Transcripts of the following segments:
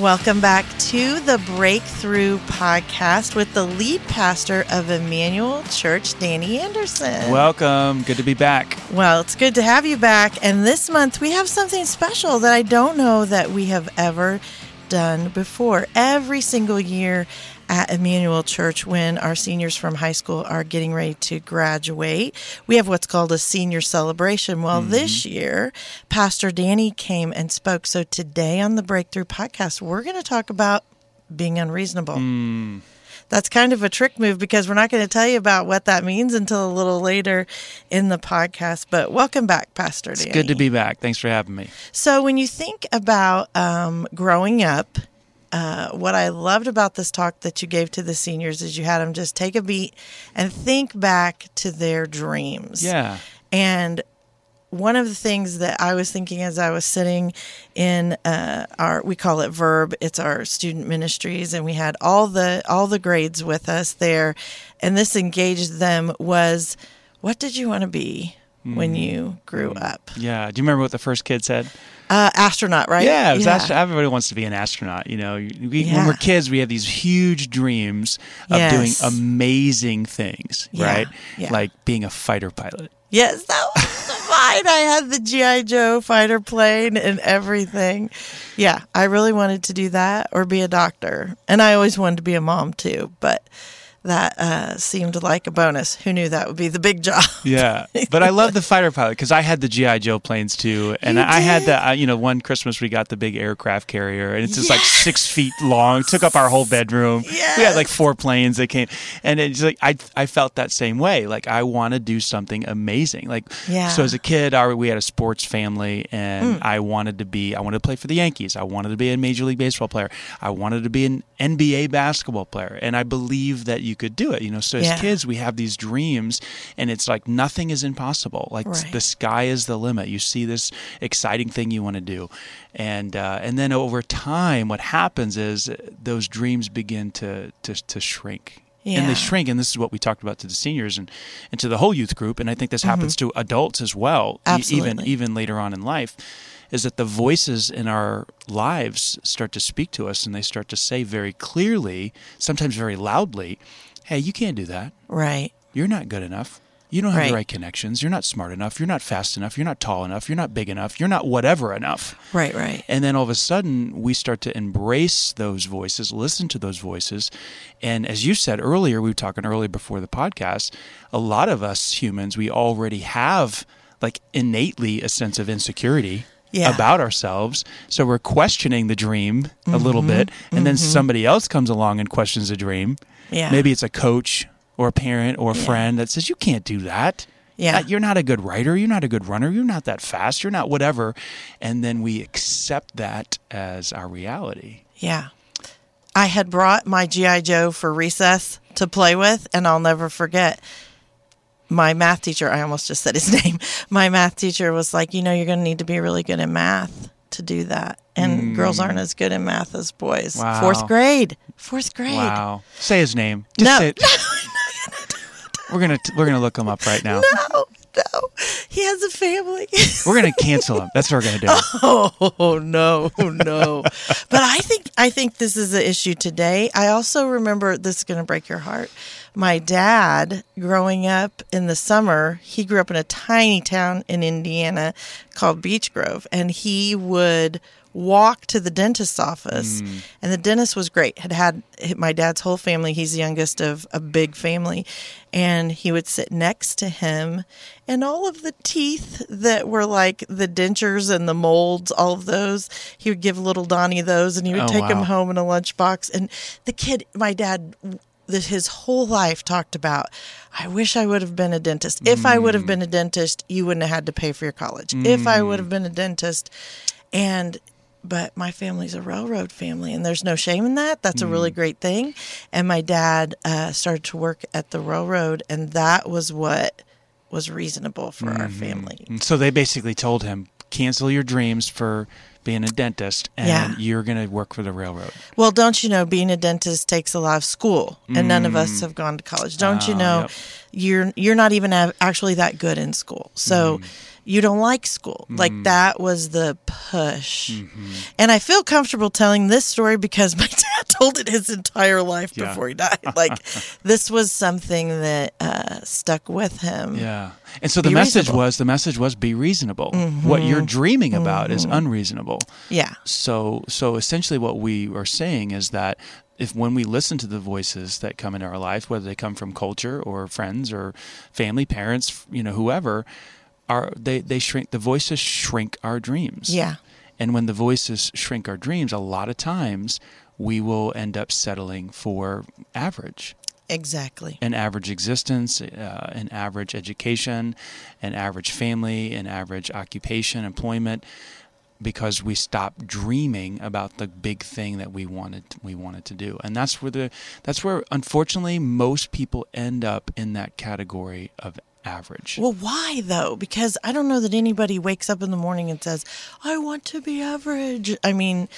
Welcome back to the Breakthrough Podcast with the lead pastor of Emmanuel Church, Danny Anderson. Welcome. Good to be back. Well, it's good to have you back. And this month we have something special that I don't know that we have ever done before. Every single year at Emmanuel Church, when our seniors from high school are getting ready to graduate, we have what's called a senior celebration. Well, Mm-hmm. this year, Pastor Danny came and spoke. So today on the Breakthrough Podcast, we're going to talk about being unreasonable. Mm. That's kind of a trick move because we're not going to tell you about what that means until a little later in the podcast. But welcome back, Pastor Danny. It's good to be back. Thanks for having me. So, when you think about um, growing up, uh, what I loved about this talk that you gave to the seniors is you had them just take a beat and think back to their dreams. Yeah. And one of the things that I was thinking as I was sitting in uh, our we call it Verb, it's our student ministries, and we had all the all the grades with us there, and this engaged them was, what did you want to be when you grew up? Yeah. Do you remember what the first kid said? Uh, astronaut, right? Yeah, it was astro- everybody wants to be an astronaut. You know, we, Yeah. when we're kids, we have these huge dreams of Yes. doing amazing things, Yeah, right? yeah. Like being a fighter pilot. Yes, that was fine. I had the GI Joe fighter plane and everything. Yeah, I really wanted to do that or be a doctor, and I always wanted to be a mom too. But that uh, seemed like a bonus. Who knew that would be the big job? Yeah, but I love the fighter pilot because I had the GI Joe planes too, and You I had did? the uh, you know one Christmas we got the big aircraft carrier, and it's just like six feet long, took up our whole bedroom. We had like four planes that came, and it's like I I felt that same way. Like I want to do something amazing. Like Yeah. so as a kid, our, we had a sports family, and Mm. I wanted to be I wanted to play for the Yankees. I wanted to be a major league baseball player. I wanted to be an NBA basketball player, and I believe that you could do it. You know, so as Yeah. kids we have these dreams and it's like nothing is impossible like Right. the sky is the limit you see this exciting thing you want to do and uh, and then over time what happens is uh, those dreams begin to to, to shrink and they shrink and this is what we talked about to the seniors and, and to the whole youth group and i think this happens to adults as well e- even Mm-hmm. Even later on in life is that the voices in our lives start to speak to us and they start to say very clearly sometimes very loudly hey you can't do that right. you're not good enough. You don't have Right. the right connections. You're not smart enough. You're not fast enough. You're not tall enough. You're not big enough. You're not whatever enough. Right. Right. And then all of a sudden, we start to embrace those voices, listen to those voices. And as you said earlier, we were talking earlier before the podcast, a lot of us humans, we already have like innately a sense of insecurity. Yeah. About ourselves. So we're questioning the dream a little Mm-hmm. bit. And then somebody else comes along and questions the dream. Yeah. Maybe it's a coach or a parent or a Yeah. friend that says, You can't do that. Yeah. You're not a good writer. You're not a good runner. You're not that fast. You're not whatever. And then we accept that as our reality. Yeah. I had brought my GI Joe for recess to play with, and I'll never forget. My math teacher, I almost just said his name. My math teacher was like, You know, you're going to need to be really good in math to do that. And girls aren't as good in math as boys. Mm. Wow. Fourth grade. Fourth grade. Wow. Say his name. Just No. say. We're gonna we're gonna look him up right now. No, no. He has a family. We're gonna cancel him. That's what we're gonna do. Oh no, no. but I think I think this is the issue today. I also remember this is going to break your heart. My dad, growing up in the summer, he grew up in a tiny town in Indiana called Beech Grove, and he would walk to the dentist's office hmm. and the dentist was great had had my dad's whole family he's the youngest of a big family and he would sit next to him and all of the teeth that were like the dentures and the molds all of those he would give little donnie those and he would Oh, take them wow. home in a lunchbox and the kid my dad that his whole life talked about i wish i would have been a dentist. If i would have mm. been a dentist you wouldn't have had to pay for your college. If i would mm. have been a dentist and but my family's a railroad family and there's no shame in that. That's a really mm. great thing. And my dad uh, started to work at the railroad and that was what was reasonable for our mm-hmm. family. So they basically told him, cancel your dreams for being a dentist and Yeah. you're gonna work for the railroad. well don't you know being a dentist takes a lot of school and none of us have gone to college don't you Ah, know yep. you're you're not even actually that good in school so you don't like school. Like Mm. that was the push. Mm-hmm. And I feel comfortable telling this story because my dad told it his entire life Yeah. before he died. Like this was something that uh, stuck with him. Yeah. And so the Be message reasonable. was the message was be reasonable. What you're dreaming about is unreasonable. Yeah. So so essentially what we are saying is that if when we listen to the voices that come into our life, whether they come from culture or friends or family, parents, you know, whoever, are they, they shrink the voices shrink our dreams. Yeah. And when the voices shrink our dreams, a lot of times we will end up settling for average Exactly. an average existence, uh, an average education, an average family, an average occupation, employment, because we stopped dreaming about the big thing that we wanted we wanted to do, and that's where the that's where unfortunately most people end up in that category of average. Well, why though? Because I don't know that anybody wakes up in the morning and says, "I want to be average." I mean,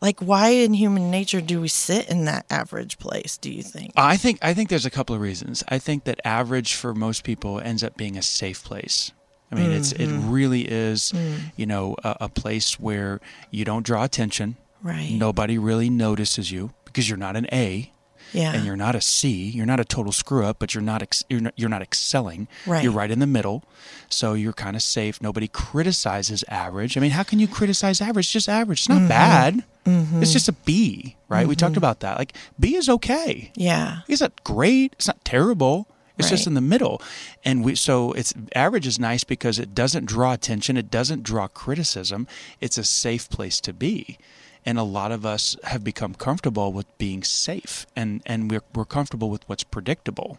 like why in human nature do we sit in that average place, do you think? I think I think there's a couple of reasons. I think that average for most people ends up being a safe place. I mean, it's it Mm-hmm. really is, Mm. you know, a, a place where you don't draw attention. Right. Nobody really notices you because you're not an A Yeah. and you're not a C. You're not a total screw up, but you're not ex- you're not, you're not excelling. Right. You're right in the middle, so you're kind of safe. Nobody criticizes average. I mean, how can you criticize average? It's just average. It's Mm-hmm. not bad. It's just a B, right? We talked about that. Like B is okay. yeah. It's not great. It's not terrible. It's just in the middle, and we so it's average is nice because it doesn't draw attention. It doesn't draw criticism. It's a safe place to be, and a lot of us have become comfortable with being safe, and and we're we're comfortable with what's predictable.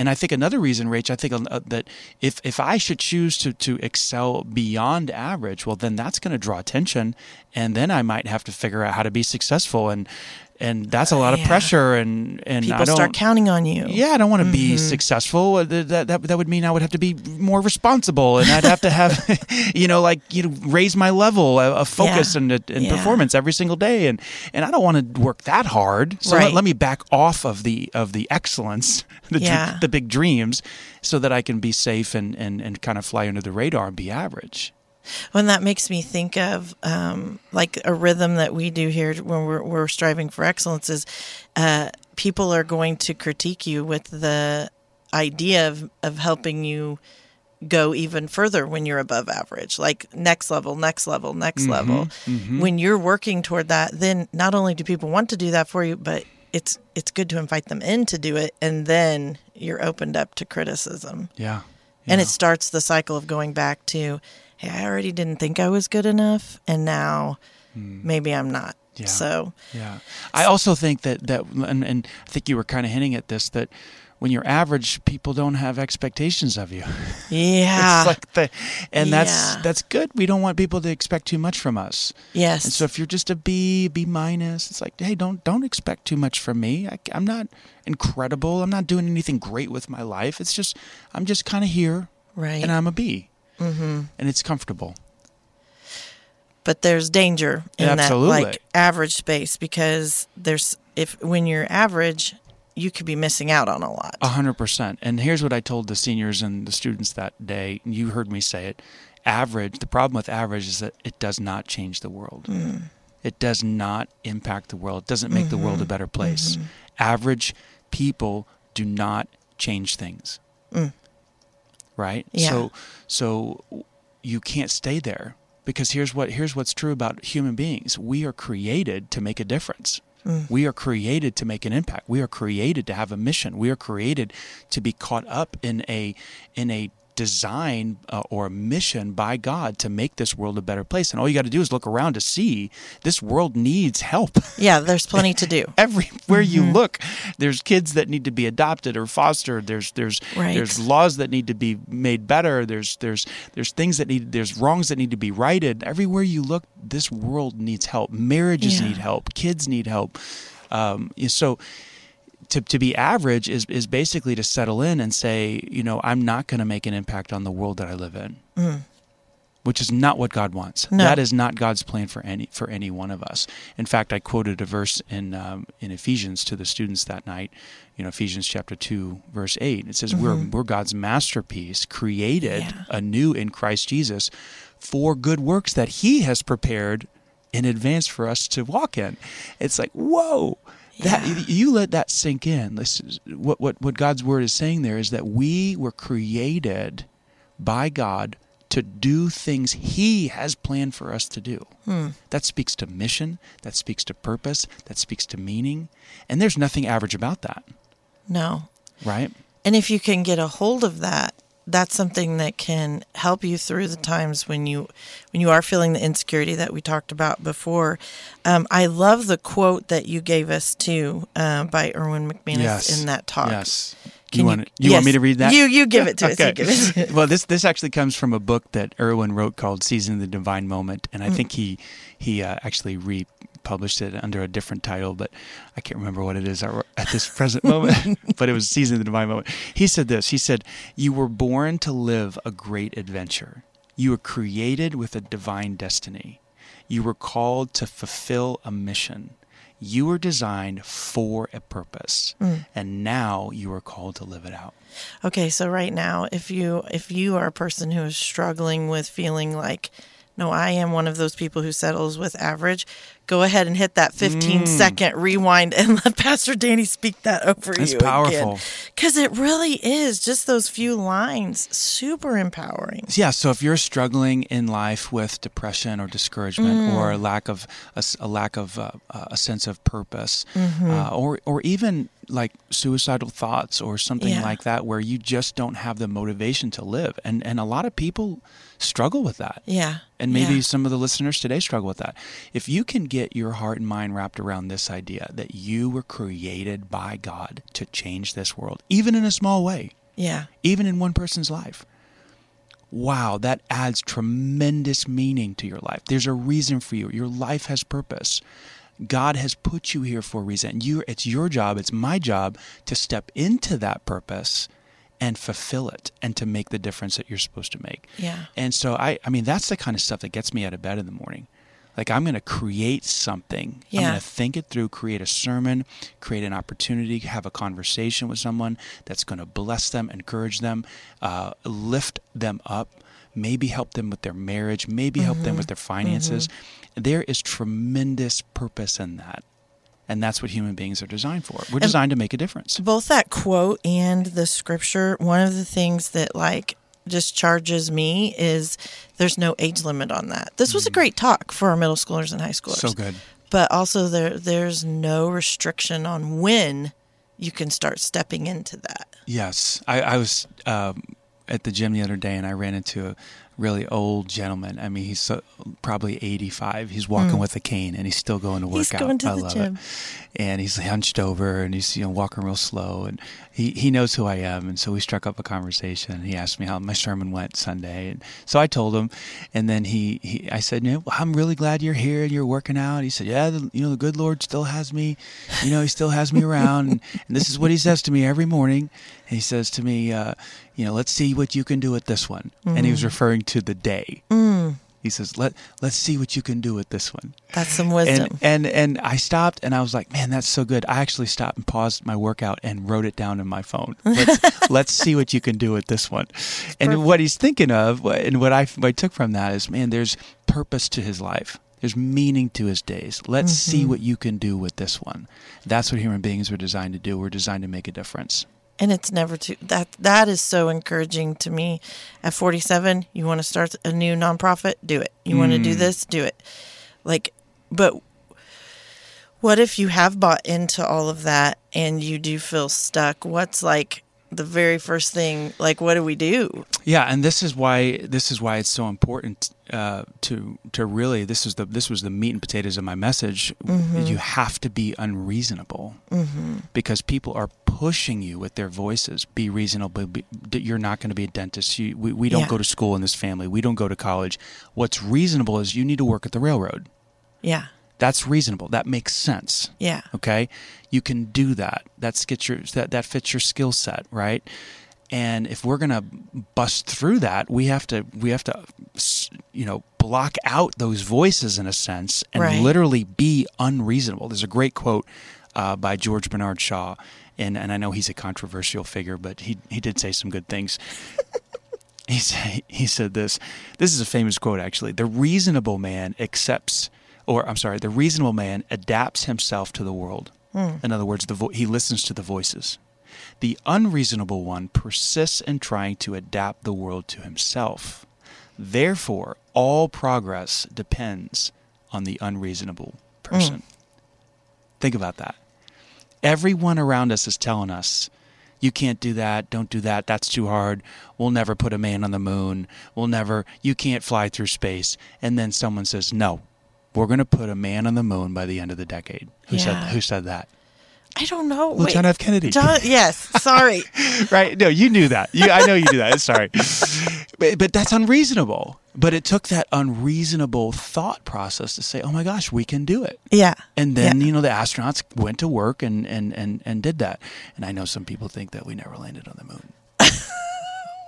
And I think another reason, Rach, I think uh, that if if I should choose to to excel beyond average, well, then that's going to draw attention, and then I might have to figure out how to be successful, and and that's a lot of Yeah. pressure, and and People I don't, start counting on you. yeah, I don't want to be Mm-hmm. successful. Uh, That, that that would mean I would have to be more responsible, and I'd have to have, you know, like you know, raise my level of, focus Yeah. and and Yeah. performance every single day, and and I don't want to work that hard. So let, Right. let me back off of the of the excellence, the dr- the big dreams, so that I can be safe and and and kind of fly under the radar and be average. When that makes me think of um, like a rhythm that we do here when we're, we're striving for excellence is uh, people are going to critique you with the idea of, of helping you go even further when you're above average, like next level, next level, next level. When you're working toward that, then not only do people want to do that for you, but it's it's good to invite them in to do it, and then you're opened up to criticism Yeah. and it starts the cycle of going back to hey i already didn't think i was good enough and now hmm. maybe i'm not. Yeah. so Yeah, I also think that that, and, and I think you were kind of hinting at this that when you're average, people don't have expectations of you. yeah It's like the, and that's Yeah. that's good. We don't want people to expect too much from us. yes And so if you're just a B, B minus, it's like, hey, don't don't expect too much from me. I, am not incredible. I'm not doing anything great with my life. It's just I'm just kind of here, right and I'm a B, mm-hmm. and it's comfortable. but there's danger in Absolutely. that like average space because there's if when you're average you could be missing out on a lot A hundred percent. And here's what I told the seniors and the students that day. and You heard me say it. Average. The problem with average is that it does not change the world. Mm. It does not impact the world. It doesn't make the mm-hmm. world a better place. Mm-hmm. Average people do not change things. Mm. Right. Yeah. So so you can't stay there because here's what here's what's true about human beings. We are created to make a difference. Mm. We are created to make an impact. We are created to have a mission. We are created to be caught up in a in a design uh, or a mission by God to make this world a better place. And all you got to do is look around to see this world needs help. yeah there's plenty to do Everywhere you look, there's kids that need to be adopted or fostered. There's there's Right. there's laws that need to be made better. There's there's there's things that need there's wrongs that need to be righted. Everywhere you look, this world needs help. Marriages Yeah. need help. Kids need help. Um, so to, to be average is, is basically to settle in and say, you know, I'm not going to make an impact on the world that I live in. which is not what God wants. No. That is not God's plan for any for any one of us. In fact, I quoted a verse in um, in Ephesians to the students that night. You know, Ephesians chapter two, verse eight. It says, "We're we're God's masterpiece, created Yeah. anew in Christ Jesus, for good works that He has prepared in advance for us to walk in." It's like, whoa. That you let that sink in. This is, what what what God's word is saying there is that we were created by God to do things He has planned for us to do. Hmm. That speaks to mission, that speaks to purpose, that speaks to meaning. And there's nothing average about that, No. right? And if you can get a hold of that, that's something that can help you through the times when you when you are feeling the insecurity that we talked about before. Um, I love the quote that you gave us too uh, by Erwin McManus in that talk. Yes. Can you want you want me to read that? You you give it to us. Okay. give it well, this this actually comes from a book that Erwin wrote called "Season of the Divine Moment," and Mm. I think he he uh, actually republished it under a different title, but I can't remember what it is at at this present moment. but it was "Season of the Divine Moment." He said this. He said, "You were born to live a great adventure. You were created with a divine destiny. You were called to fulfill a mission." You were designed for a purpose, Mm. and now you are called to live it out. Okay, so right now, if you if you are a person who is struggling with feeling like, no, I am one of those people who settles with average, go ahead and hit that 15 second rewind and let Pastor Danny speak that over That's you. powerful. Because it really is just those few lines, super empowering. Yeah, so if you're struggling in life with depression or discouragement or a lack of a, a lack of uh, a sense of purpose, uh, or or even like suicidal thoughts or something Yeah. like that, where you just don't have the motivation to live, and and a lot of people struggle with that. Yeah. And maybe yeah. some of the listeners today struggle with that. If you can get your heart and mind wrapped around this idea that you were created by God to change this world, even in a small way, Yeah. even in one person's life. Wow, that adds tremendous meaning to your life. There's a reason for you. Your life has purpose. God has put you here for a reason. You, it's your job, it's my job to step into that purpose and fulfill it and to make the difference that you're supposed to make. Yeah. And so I I mean that's the kind of stuff that gets me out of bed in the morning. Like I'm going to create something. Yeah. I'm going to think it through, create a sermon, create an opportunity, have a conversation with someone that's going to bless them, encourage them, uh, lift them up, maybe help them with their marriage, maybe help them with their finances. There is tremendous purpose in that. And that's what human beings are designed for. We're designed to make a difference. both that quote and the scripture one of the things that like just charges me is there's no age limit on that this was a great talk for our middle schoolers and high schoolers Mm. So good. but also there there's no restriction on when you can start stepping into that Yes, I, I was um, at the gym the other day, and I ran into a really old gentleman. I mean, he's so, probably eighty-five. He's walking mm. with a cane, and he's still going to work. He's out. going to I the love gym. it. And he's hunched over, and he's you know walking real slow, and he he knows who I am, and so we struck up a conversation. and He asked me how my sermon went Sunday, and so I told him, and then he, he I said, you know, I'm really glad you're here and you're working out. He said, yeah, the, you know, the good Lord still has me, you know, he still has me around, and, and this is what he says to me every morning. He says to me, uh, you know, let's see what you can do with this one. And he was mm. referring to the day. Mm. He says, let let's see what you can do with this one. that's some wisdom And and and I stopped and I was like, man, that's so good. I actually stopped and paused my workout and wrote it down in my phone. Let's let's see what you can do with this one. And what he's thinking of, and what I, what I took from that is, man, there's purpose to his life. There's meaning to his days. Let's see mm-hmm. what you can do with this one. That's what human beings are designed to do. We're designed to make a difference. And it's never too that that is so encouraging to me. At 47 you want to start a new nonprofit do it. You want to do mm. this do it. Like but what if you have bought into all of that and you do feel stuck? What's like the very first thing like what do we do? Yeah, and this is why this is why it's so important uh, to to really this is the this was the meat and potatoes of my message. Mm-hmm. You have to be unreasonable. Mm-hmm. Because people are pushing you with their voices. Be reasonable. Be, you're not going to be a dentist. You, we we don't Yeah. go to school in this family. We don't go to college. What's reasonable is you need to work at the railroad. yeah That's reasonable. That makes sense yeah okay you can do that that's get your that, that fits your skill set right And if we're going to bust through that, we have to we have to you know block out those voices in a sense and Right. literally be unreasonable. There's a great quote uh, by George Bernard Shaw, and and I know he's a controversial figure, but he he did say some good things. he said he said this. This is a famous quote actually. The reasonable man accepts, or I'm sorry, the reasonable man adapts himself to the world. Hmm. In other words, the vo- he listens to the voices. The unreasonable one persists in trying to adapt the world to himself. Therefore, all progress depends on the unreasonable hmm. person. Think about that. Everyone around us is telling us, you can't do that, don't do that, that's too hard. We'll never put a man on the moon. We'll never, you can't fly through space. And then someone says, no, we're going to put a man on the moon by the end of the decade. Who Yeah. said who said that? I don't know. Well, Wait. John F. Kennedy. John, yes. Sorry. right? No, you knew that. You, I know you knew that. Sorry, but, but that's unreasonable. But it took that unreasonable thought process to say, "Oh my gosh, we can do it." Yeah. And then Yeah. you know the astronauts went to work and and and and did that. And I know some people think that we never landed on the moon.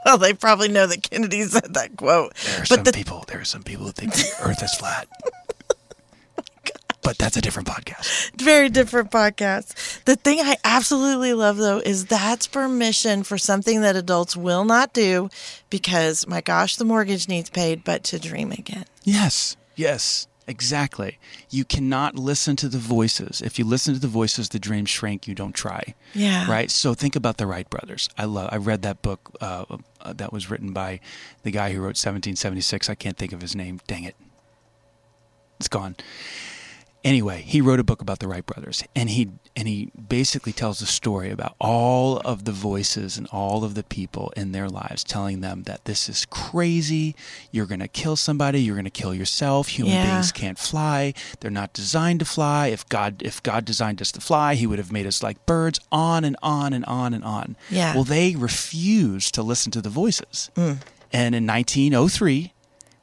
Well, they probably know that Kennedy said that quote. There are but some the, people. There are some people who think the Earth is flat. But that's a different podcast. very different podcast. The thing I absolutely love though is that's permission for something that adults will not do because my gosh, the mortgage needs paid, but to dream again. Yes, yes, exactly. You cannot listen to the voices. If you listen to the voices, the dreams shrink. You don't try. Yeah. Right. So think about the Wright brothers. I love. I read that book uh, uh, that was written by the guy who wrote 1776. I can't think of his name. Dang it. It's gone. Anyway, he wrote a book about the Wright brothers, and he and he basically tells a story about all of the voices and all of the people in their lives telling them that this is crazy. You're going to kill somebody. You're going to kill yourself. Human Yeah. beings can't fly. They're not designed to fly. If God if God designed us to fly, He would have made us like birds. On and on and on and on. Yeah. Well, they refused to listen to the voices, Mm. and in 1903,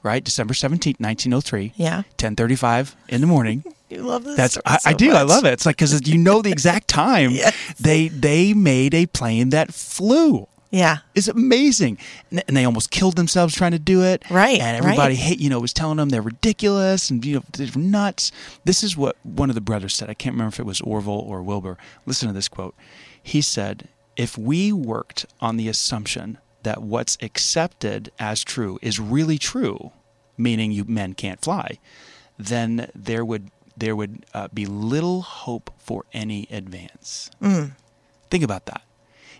right, December 17th, 1903, Yeah. 10:35 in the morning. You love this. That's I, so I do. I love it. It's like because you know the exact time Yes. they they made a plane that flew. Yeah. It's amazing, and, and they almost killed themselves trying to do it. Right, and everybody right. hate you know was telling them they're ridiculous and you know they're nuts. This is what one of the brothers said. I can't remember if it was Orville or Wilbur. Listen to this quote. He said, "If we worked on the assumption that what's accepted as true is really true, meaning you men can't fly, then there would there would uh, be little hope for any advance." Think about that.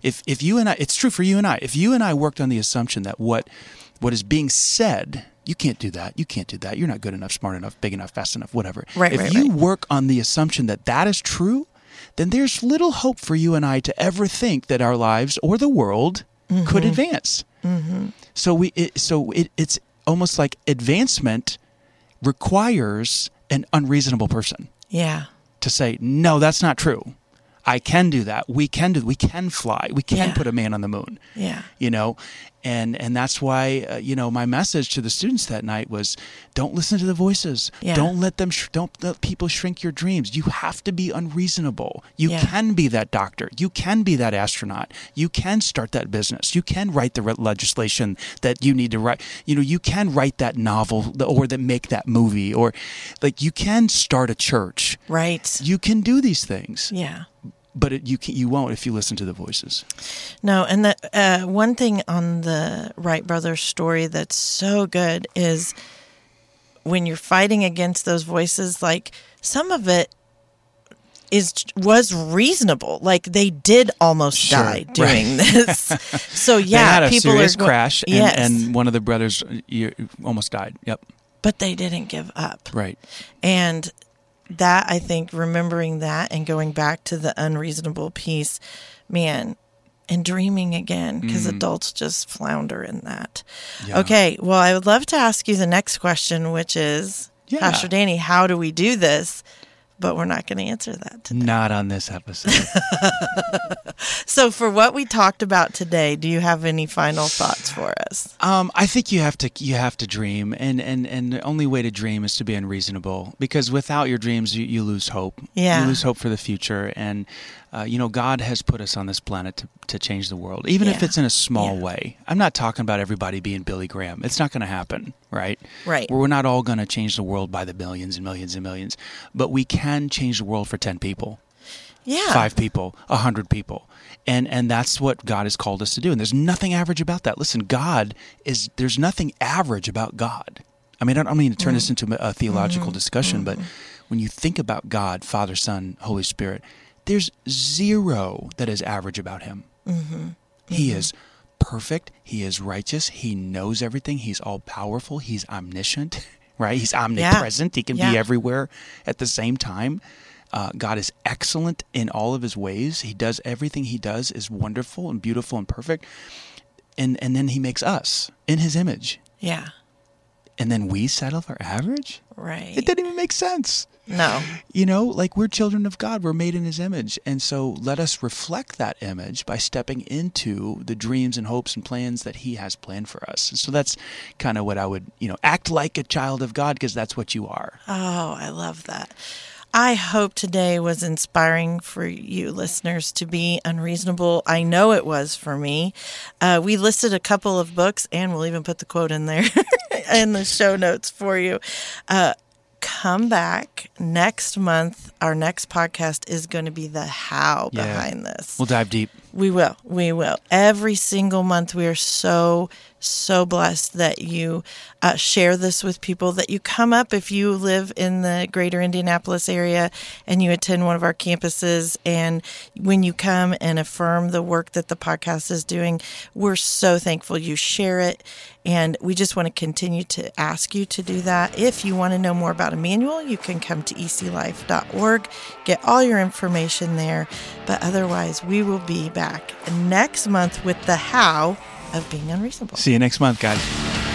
If if you and I, it's true for you and I. If you and I worked on the assumption that what what is being said, you can't do that. You can't do that. You're not good enough, smart enough, big enough, fast enough, whatever. Right, if right, you right. work on the assumption that that is true, then there's little hope for you and I to ever think that our lives or the world could Mm-hmm. advance. So we it, so it, it's almost like advancement requires an unreasonable person Yeah. to say, no, that's not true. I can do that. We can do. We can fly. We can Yeah. put a man on the moon. Yeah. You know, and and that's why uh, you know my message to the students that night was, don't listen to the voices. Yeah. Don't let them. Sh- don't let people shrink your dreams. You have to be unreasonable. You Yeah. can be that doctor. You can be that astronaut. You can start that business. You can write the re- legislation that you need to write. You know, you can write that novel or that make that movie or like you can start a church. Right. You can do these things, Yeah. But it, you can, you won't if you listen to the voices. No, and the uh, one thing on the Wright brothers story that's so good is when you're fighting against those voices, like some of it is was reasonable. Like they did almost Sure, die doing this. So yeah, they had a people serious are crash, and, yes, and one of the brothers uh, almost died. Yep, but they didn't give up. right. And that I think remembering that and going back to the unreasonable piece, man, and dreaming again because mm. adults just flounder in that. Yeah. Okay, well, I would love to ask you the next question, which is, Yeah. Pastor Danny, how do we do this? But we're not going to answer that today. Not on this episode. So, for what we talked about today, do you have any final thoughts for us? Um, I think you have to you have to dream, and, and, and the only way to dream is to be unreasonable. Because without your dreams, you, you lose hope. Yeah. you lose hope for the future. And uh, you know, God has put us on this planet to, to change the world, even if it's in a small Yeah. way. I'm not talking about everybody being Billy Graham. It's not going to happen, right? Right. We're not all going to change the world by the millions and millions and millions, but we can change the world for ten people Yeah. five people, a hundred people, and and that's what God has called us to do. And there's nothing average about that. Listen, God is there's nothing average about God. I mean, I don't mean to turn mm-hmm. this into a theological mm-hmm. discussion, but mm-hmm. when you think about God, Father, Son, Holy Spirit, there's zero that is average about Him. He is perfect. He is righteous. He knows everything. He's all powerful. He's omniscient, right? He's omnipresent. He can Yeah. be everywhere at the same time. Uh, God is excellent in all of his ways. He does everything he does is wonderful and beautiful and perfect. And and then he makes us in his image. Yeah. And then we settle for average? Right. It didn't even make sense. No. You know, like we're children of God, we're made in his image. And so let us reflect that image by stepping into the dreams and hopes and plans that he has planned for us. And so that's kind of what I would, you know, act like a child of God because that's what you are. Oh, I love that. I hope today was inspiring for you listeners to be unreasonable. I know it was for me. Uh, we listed a couple of books, and we'll even put the quote in there in the show notes for you. Uh, come back next month. Our next podcast is going to be the how Yeah. behind this. We'll dive deep. We will. We will. Every single month, we are so, so blessed that you uh, share this with people, that you come up if you live in the greater Indianapolis area and you attend one of our campuses. And when you come and affirm the work that the podcast is doing, we're so thankful you share it. And we just want to continue to ask you to do that. If you want to know more about Emmanuel, you can come to eclife.org, get all your information there. But otherwise, we will be back next month with the how of being unreasonable. See you next month, guys.